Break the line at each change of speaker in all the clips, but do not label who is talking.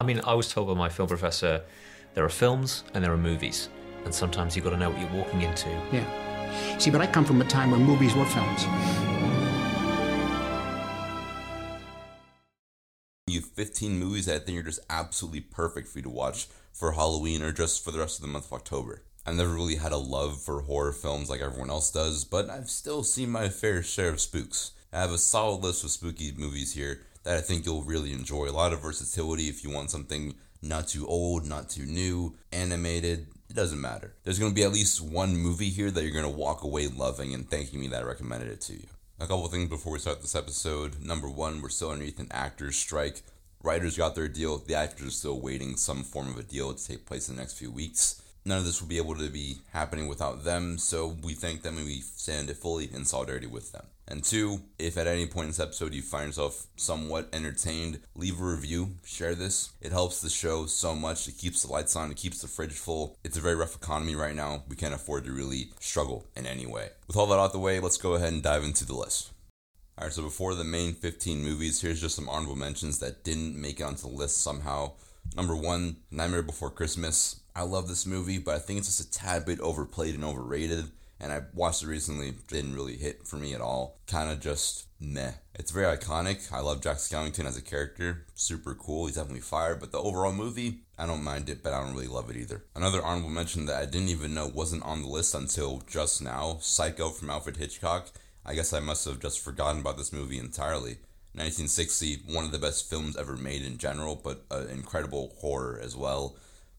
I mean, I was told by my film professor there are films and there are movies, and sometimes you've got to know what you're walking into.
Yeah. See, but I come from a time when movies were films.
You have 15 movies that I think are just absolutely perfect for you to watch for Halloween or just for the rest of the month of October. I've never really had a love for horror films like everyone else does, but I've still seen my fair share of spooks. I have a solid list of spooky movies here that I think you'll really enjoy. A lot of versatility if you want something not too old, not too new, animated. It doesn't matter. There's going to be at least one movie here that you're going to walk away loving and thanking me that I recommended it to you. A couple things before we start this episode. Number one, we're still underneath an actor's strike. Writers got their deal. The actors are still waiting some form of a deal to take place in the next few weeks. None of this will be able to be happening without them, so we thank them and we stand fully in solidarity with them. And two, if at any point in this episode you find yourself somewhat entertained, leave a review, share this. It helps the show so much. It keeps the lights on, it keeps the fridge full. It's a very rough economy right now. We can't afford to really struggle in any way. With all that out the way, let's go ahead and dive into the list. Alright, so before the main 15 movies, here's just some honorable mentions that didn't make it onto the list somehow. Number one, Nightmare Before Christmas. I love this movie, but I think it's just a tad bit overplayed and overrated. And I watched it recently, didn't really hit for me at all. Kind of just meh. It's very iconic. I love Jack Skellington as a character. Super cool. He's definitely fire. But the overall movie, I don't mind it, but I don't really love it either. Another honorable mention that I didn't even know wasn't on the list until just now Psycho from Alfred Hitchcock. I guess I must have just forgotten about this movie entirely. 1960, one of the best films ever made in general, but an incredible horror as well.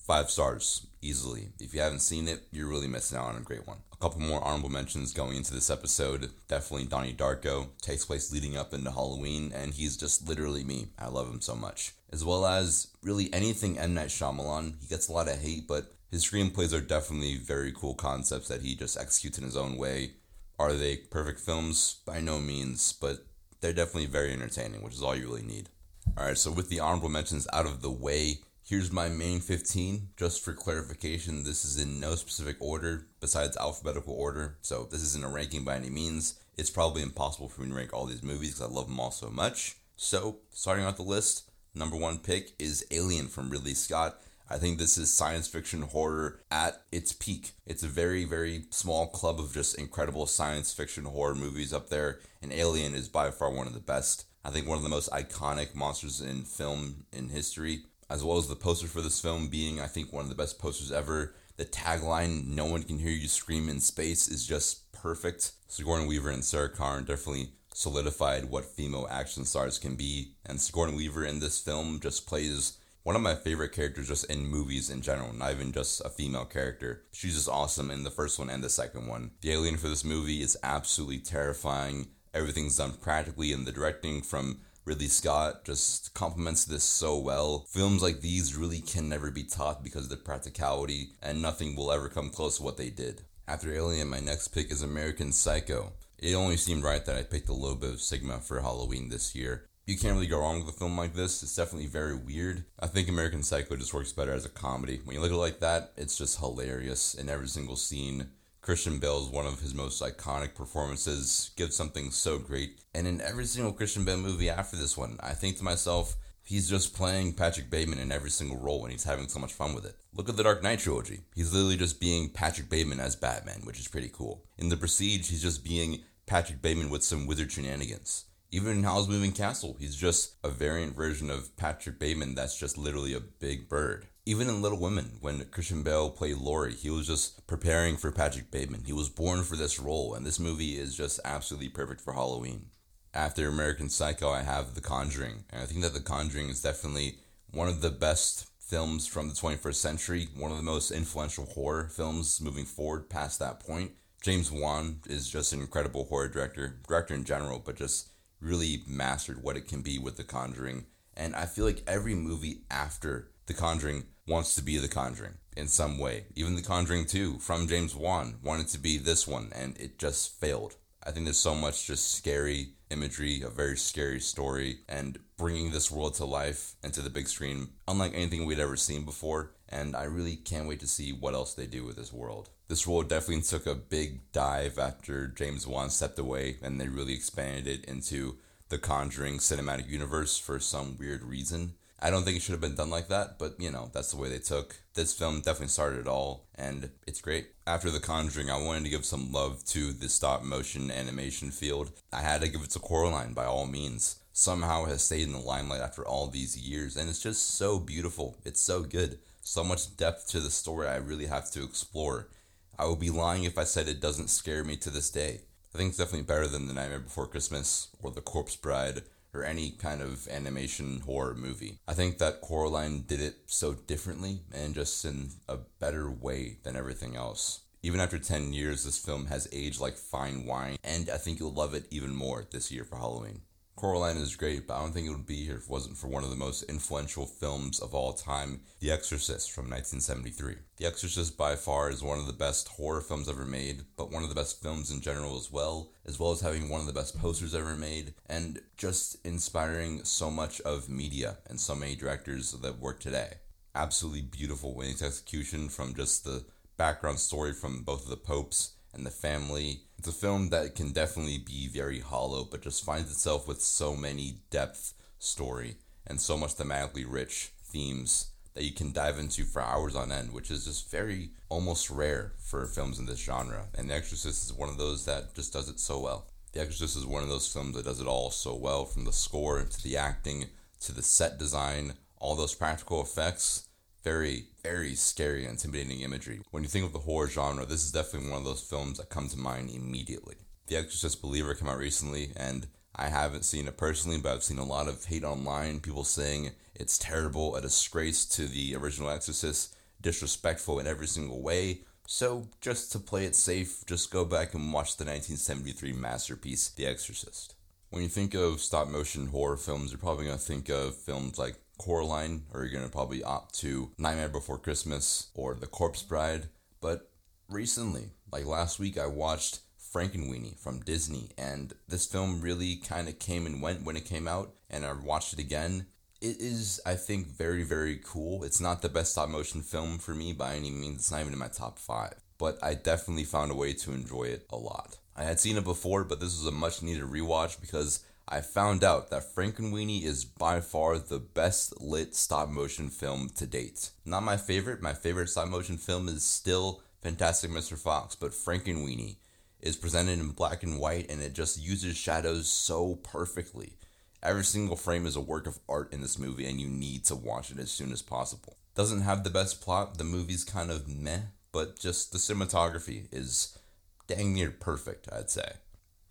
Five stars, easily. If you haven't seen it, you're really missing out on a great one. A couple more honorable mentions going into this episode. Definitely Donnie Darko. Takes place leading up into Halloween, and he's just literally me. I love him so much. As well as really anything M. Night Shyamalan. He gets a lot of hate, but his screenplays are definitely very cool concepts that he just executes in his own way. Are they perfect films? By no means, but they're definitely very entertaining, which is all you really need. Alright, so with the honorable mentions out of the way, here's my main 15. Just for clarification, this is in no specific order besides alphabetical order, so this isn't a ranking by any means. It's probably impossible for me to rank all these movies because I love them all so much. So, starting out the list, number one pick is Alien from Ridley Scott. I think this is science fiction horror at its peak. It's a very, very small club of just incredible science fiction horror movies up there, and Alien is by far one of the best. I think one of the most iconic monsters in film in history, as well as the poster for this film being, I think, one of the best posters ever. The tagline, No one can hear you scream in space, is just perfect. Sigourney Weaver and Sarah Connor definitely solidified what female action stars can be, and Sigourney Weaver in this film just plays one of my favorite characters just in movies in general, not even just a female character. She's just awesome in the first one and the second one. The alien for this movie is absolutely terrifying. Everything's done practically, and the directing from Ridley Scott just complements this so well. Films like these really can never be taught because of the practicality, and nothing will ever come close to what they did. After Alien, my next pick is American Psycho. It only seemed right that I picked a little bit of Sigma for Halloween this year you can't really go wrong with a film like this. It's definitely very weird. I think American Psycho just works better as a comedy. When you look at it like that, it's just hilarious in every single scene. Christian Bale is one of his most iconic performances, gives something so great. And in every single Christian Bale movie after this one, I think to myself, he's just playing Patrick Bateman in every single role and he's having so much fun with it. Look at the Dark Knight trilogy. He's literally just being Patrick Bateman as Batman, which is pretty cool. In The Prestige, he's just being Patrick Bateman with some wizard shenanigans. Even in Howl's Moving Castle, he's just a variant version of Patrick Bateman that's just literally a big bird. Even in Little Women, when Christian Bale played Laurie, he was just preparing for Patrick Bateman. He was born for this role, and this movie is just absolutely perfect for Halloween. After American Psycho, I have The Conjuring, and I think that The Conjuring is definitely one of the best films from the 21st century, one of the most influential horror films moving forward past that point. James Wan is just an incredible horror director, director in general, but just really mastered what it can be with The Conjuring. And I feel like every movie after The Conjuring wants to be The Conjuring in some way. Even The Conjuring 2 from James Wan wanted to be this one, and it just failed. I think there's so much just scary imagery, a very scary story, and bringing this world to life into the big screen, unlike anything we'd ever seen before. And I really can't wait to see what else they do with this world. This world definitely took a big dive after James Wan stepped away, and they really expanded it into the Conjuring cinematic universe for some weird reason. I don't think it should have been done like that, but you know, that's the way they took. This film definitely started it all, and it's great. After The Conjuring, I wanted to give some love to the stop motion animation field. I had to give it to Coraline by all means. Somehow it has stayed in the limelight after all these years, and it's just so beautiful. It's so good. So much depth to the story I really have to explore. I would be lying if I said it doesn't scare me to this day. I think it's definitely better than The Nightmare Before Christmas or The Corpse Bride or any kind of animation horror movie. I think that Coraline did it so differently and just in a better way than everything else. Even after 10 years, this film has aged like fine wine, and I think you'll love it even more this year for Halloween. Coraline is great, but I don't think it would be here if it wasn't for one of the most influential films of all time, The Exorcist from 1973. The Exorcist by far is one of the best horror films ever made, but one of the best films in general as well, as well as having one of the best posters ever made, and just inspiring so much of media and so many directors that work today. Absolutely beautiful in its execution from just the background story from both of the popes and the family. It's a film that can definitely be very hollow, but just finds itself with so many depth story and so much thematically rich themes that you can dive into for hours on end, which is just very almost rare for films in this genre. And The Exorcist is one of those that just does it so well. The Exorcist is one of those films that does it all so well from the score to the acting to the set design, all those practical effects very, very scary and intimidating imagery. When you think of the horror genre, this is definitely one of those films that come to mind immediately. The Exorcist Believer came out recently, and I haven't seen it personally, but I've seen a lot of hate online, people saying it's terrible, a disgrace to the original Exorcist, disrespectful in every single way. So, just to play it safe, just go back and watch the 1973 masterpiece, The Exorcist. When you think of stop motion horror films, you're probably going to think of films like Coraline, or you're gonna probably opt to Nightmare Before Christmas or The Corpse Bride. But recently, like last week, I watched Frankenweenie from Disney, and this film really kind of came and went when it came out, and I watched it again. It is, I think, very, very cool. It's not the best stop motion film for me by any means, it's not even in my top five, but I definitely found a way to enjoy it a lot. I had seen it before, but this was a much needed rewatch because I found out that Frankenweenie is by far the best lit stop motion film to date. Not my favorite, my favorite stop motion film is still Fantastic Mr. Fox, but Frankenweenie is presented in black and white and it just uses shadows so perfectly. Every single frame is a work of art in this movie and you need to watch it as soon as possible. Doesn't have the best plot, the movie's kind of meh, but just the cinematography is dang near perfect, I'd say.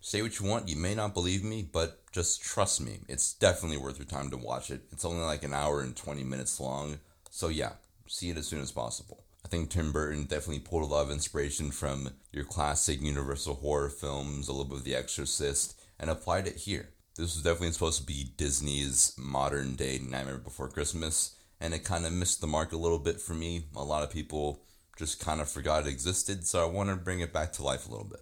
Say what you want, you may not believe me, but just trust me, it's definitely worth your time to watch it. It's only like an hour and 20 minutes long, so yeah, see it as soon as possible. I think Tim Burton definitely pulled a lot of inspiration from your classic Universal horror films, a little bit of The Exorcist, and applied it here. This was definitely supposed to be Disney's modern day Nightmare Before Christmas, and it kind of missed the mark a little bit for me. A lot of people just kind of forgot it existed, so I want to bring it back to life a little bit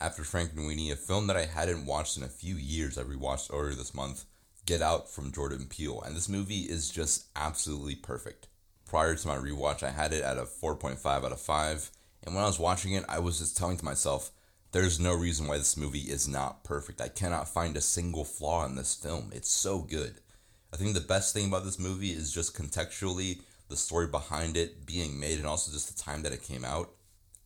after Frank Frankenweenie, a film that I hadn't watched in a few years. I rewatched earlier this month, Get Out from Jordan Peele, and this movie is just absolutely perfect. Prior to my rewatch, I had it at a 4.5 out of 5, and when I was watching it, I was just telling to myself, there's no reason why this movie is not perfect. I cannot find a single flaw in this film. It's so good. I think the best thing about this movie is just contextually the story behind it being made and also just the time that it came out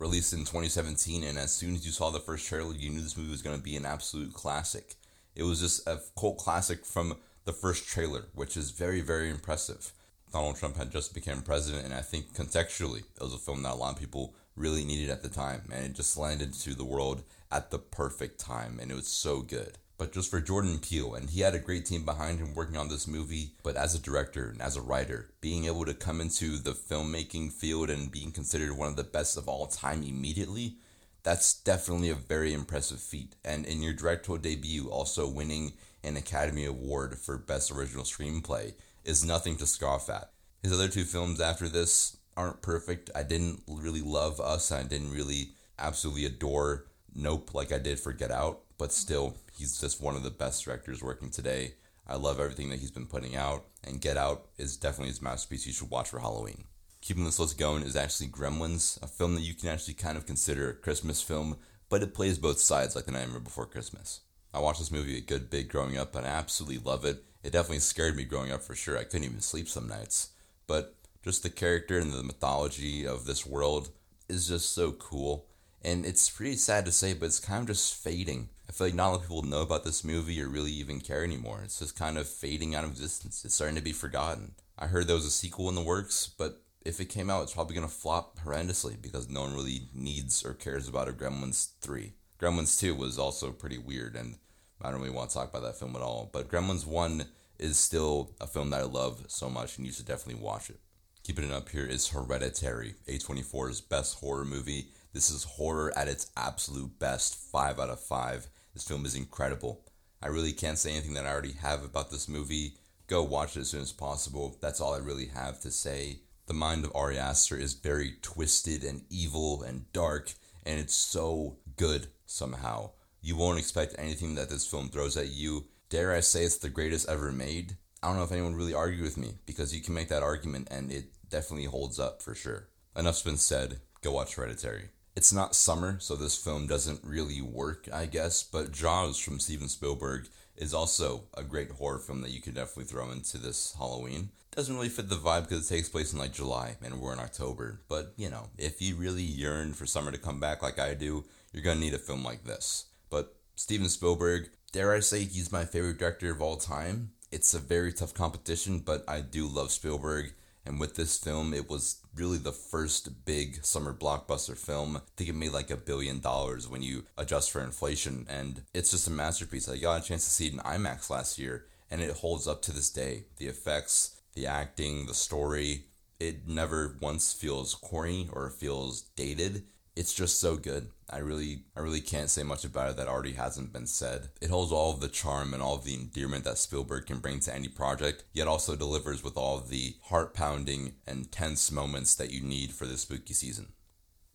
released in 2017, and as soon as you saw the first trailer, you knew this movie was going to be an absolute classic. It was just a cult classic from the first trailer, which is very, very impressive. Donald Trump had just become president, and I think contextually, it was a film that a lot of people really needed at the time, and it just landed to the world at the perfect time, and it was so good but just for Jordan Peele. And he had a great team behind him working on this movie. But as a director and as a writer, being able to come into the filmmaking field and being considered one of the best of all time immediately, that's definitely a very impressive feat. And in your directorial debut, also winning an Academy Award for Best Original Screenplay is nothing to scoff at. His other two films after this aren't perfect. I didn't really love Us. I didn't really absolutely adore Nope like I did for Get Out, but still, he's just one of the best directors working today. I love everything that he's been putting out, and Get Out is definitely his masterpiece you should watch for Halloween. Keeping this list going is actually Gremlins, a film that you can actually kind of consider a Christmas film, but it plays both sides like The Nightmare Before Christmas. I watched this movie a good bit growing up, and I absolutely love it. It definitely scared me growing up for sure. I couldn't even sleep some nights. But just the character and the mythology of this world is just so cool. And it's pretty sad to say, but it's kind of just fading. I feel like not a lot of people know about this movie or really even care anymore. It's just kind of fading out of existence. It's starting to be forgotten. I heard there was a sequel in the works, but if it came out, it's probably going to flop horrendously because no one really needs or cares about a Gremlins 3. Gremlins 2 was also pretty weird, and I don't really want to talk about that film at all. But Gremlins 1 is still a film that I love so much, and you should definitely watch it. Keeping it up here is Hereditary, A24's best horror movie. This is horror at its absolute best, 5 out of 5. This film is incredible. I really can't say anything that I already have about this movie. Go watch it as soon as possible. That's all I really have to say. The mind of Ari Aster is very twisted and evil and dark, and it's so good somehow. You won't expect anything that this film throws at you. Dare I say it's the greatest ever made? I don't know if anyone really argue with me because you can make that argument and it definitely holds up for sure. Enough's been said. Go watch Hereditary. It's not summer, so this film doesn't really work, I guess, but Jaws from Steven Spielberg is also a great horror film that you could definitely throw into this Halloween. Doesn't really fit the vibe because it takes place in like July and we're in October, but you know, if you really yearn for summer to come back like I do, you're gonna need a film like this. But Steven Spielberg, dare I say he's my favorite director of all time? It's a very tough competition, but I do love Spielberg. And with this film, it was really the first big summer blockbuster film. I think it made like a billion dollars when you adjust for inflation. And it's just a masterpiece. I got a chance to see it in IMAX last year, and it holds up to this day. The effects, the acting, the story, it never once feels corny or feels dated it's just so good. I really I really can't say much about it that already hasn't been said. It holds all of the charm and all of the endearment that Spielberg can bring to any project, yet also delivers with all of the heart-pounding and tense moments that you need for this spooky season.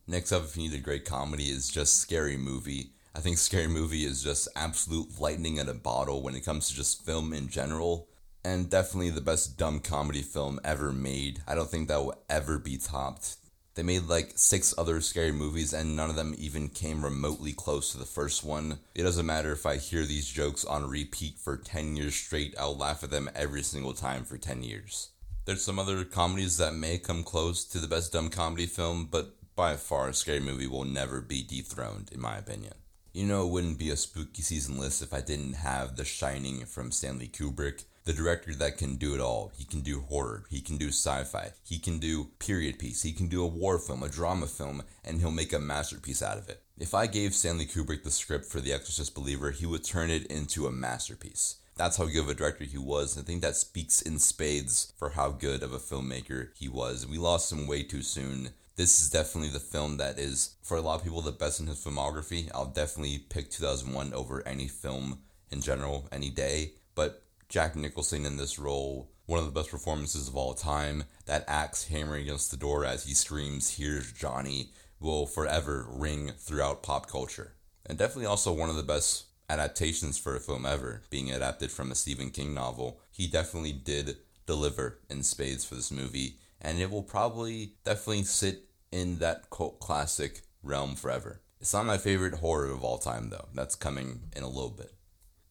Next up, if you need a great comedy, is just Scary Movie. I think Scary Movie is just absolute lightning in a bottle when it comes to just film in general. And definitely the best dumb comedy film ever made. I don't think that will ever be topped they made like six other scary movies, and none of them even came remotely close to the first one. It doesn't matter if I hear these jokes on repeat for 10 years straight, I'll laugh at them every single time for 10 years. There's some other comedies that may come close to the best dumb comedy film, but by far, a Scary Movie will never be dethroned, in my opinion. You know, it wouldn't be a spooky season list if I didn't have The Shining from Stanley Kubrick the director that can do it all. He can do horror, he can do sci fi, he can do period piece, he can do a war film, a drama film, and he'll make a masterpiece out of it. If I gave Stanley Kubrick the script for The Exorcist Believer, he would turn it into a masterpiece. That's how good of a director he was. I think that speaks in spades for how good of a filmmaker he was. We lost him way too soon. This is definitely the film that is, for a lot of people, the best in his filmography. I'll definitely pick 2001 over any film in general, any day. But Jack Nicholson in this role, one of the best performances of all time. That axe hammering against the door as he screams, Here's Johnny, will forever ring throughout pop culture. And definitely also one of the best adaptations for a film ever, being adapted from a Stephen King novel. He definitely did deliver in spades for this movie, and it will probably definitely sit in that cult classic realm forever. It's not my favorite horror of all time, though. That's coming in a little bit.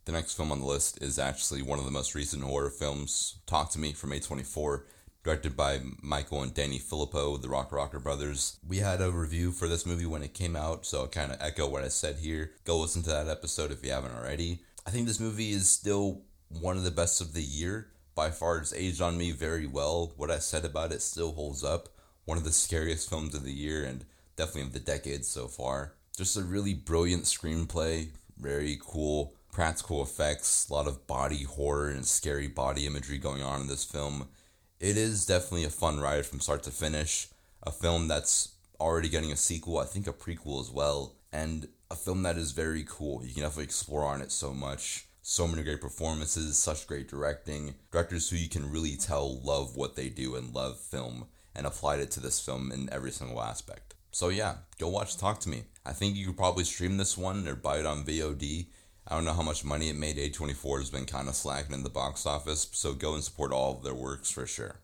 The next film on the list is actually one of the most recent horror films, Talk to Me from A24, directed by Michael and Danny Philippou, the RackaRacka brothers. We had a review for this movie when it came out, so I kind of echo what I said here. Go listen to that episode if you haven't already. I think this movie is still one of the best of the year. By far, it's aged on me very well. What I said about it still holds up. One of the scariest films of the year and definitely of the decade so far. Just a really brilliant screenplay, very cool practical effects, a lot of body horror and scary body imagery going on in this film. It is definitely a fun ride from start to finish. A film that's already getting a sequel, I think a prequel as well, and a film that is very cool. You can definitely explore on it so much. So many great performances, such great directing. Directors who you can really tell love what they do and love film and applied it to this film in every single aspect. So yeah, go watch Talk to Me. I think you could probably stream this one or buy it on VOD I don't know how much money it made. A24 has been kind of slacking in the box office, so go and support all of their works for sure.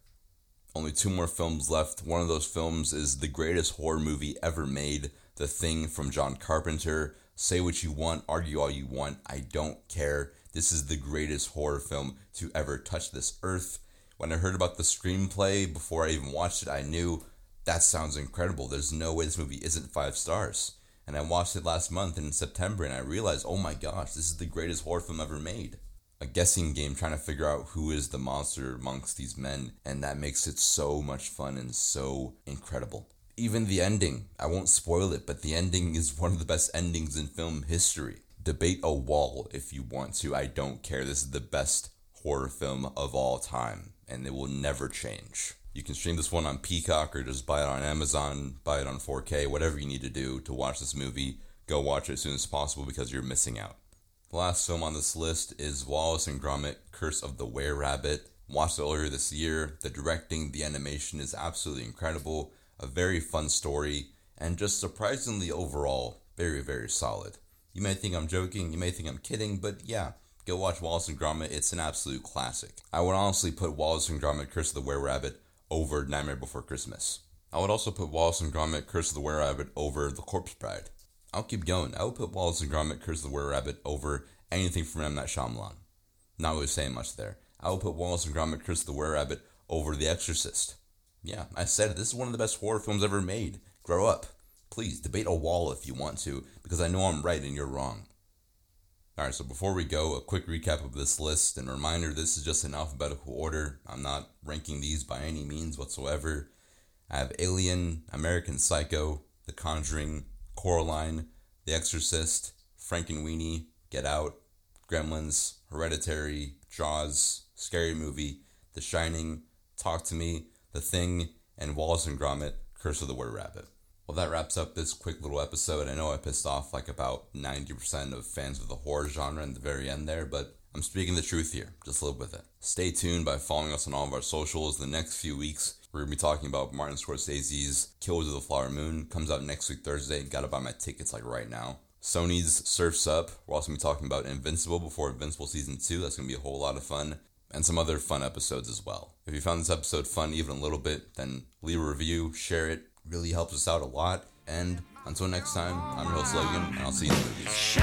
Only two more films left. One of those films is the greatest horror movie ever made, The Thing from John Carpenter, Say what you want, argue all you want. I don't care. This is the greatest horror film to ever touch this earth. When I heard about the screenplay before I even watched it, I knew that sounds incredible. There's no way this movie isn't five stars. And I watched it last month in September and I realized, oh my gosh, this is the greatest horror film ever made. A guessing game trying to figure out who is the monster amongst these men, and that makes it so much fun and so incredible. Even the ending, I won't spoil it, but the ending is one of the best endings in film history. Debate a wall if you want to, I don't care. This is the best horror film of all time, and it will never change. You can stream this one on Peacock or just buy it on Amazon, buy it on 4K, whatever you need to do to watch this movie. Go watch it as soon as possible because you're missing out. The last film on this list is Wallace and Gromit Curse of the Were Rabbit. Watched it earlier this year. The directing, the animation is absolutely incredible. A very fun story, and just surprisingly overall, very, very solid. You may think I'm joking, you may think I'm kidding, but yeah, go watch Wallace and Gromit. It's an absolute classic. I would honestly put Wallace and Gromit Curse of the Were Rabbit over Nightmare Before Christmas. I would also put Wallace and Gromit Curse of the Were Rabbit over The Corpse Bride. I'll keep going. I would put Wallace and Gromit Curse of the Were Rabbit over anything from M. Night Shyamalan. Not really saying much there. I would put Wallace and Gromit Curse of the Were Rabbit over The Exorcist. Yeah, I said it. This is one of the best horror films ever made. Grow up. Please, debate a wall if you want to, because I know I'm right and you're wrong. Alright, so before we go, a quick recap of this list and reminder this is just in alphabetical order. I'm not ranking these by any means whatsoever. I have Alien, American Psycho, The Conjuring, Coraline, The Exorcist, Frankenweenie, Get Out, Gremlins, Hereditary, Jaws, Scary Movie, The Shining, Talk to Me, The Thing, and Wallace and Gromit, Curse of the Were Rabbit. Well, that wraps up this quick little episode. I know I pissed off like about 90% of fans of the horror genre in the very end there, but I'm speaking the truth here. Just live with it. Stay tuned by following us on all of our socials. The next few weeks, we're going to be talking about Martin Scorsese's Killers of the Flower Moon. Comes out next week, Thursday. Gotta buy my tickets like right now. Sony's Surf's Up. We're also going to be talking about Invincible before Invincible Season 2. That's going to be a whole lot of fun. And some other fun episodes as well. If you found this episode fun even a little bit, then leave a review, share it, really helps us out a lot. And until next time, I'm your host Logan, and I'll see you in the movies.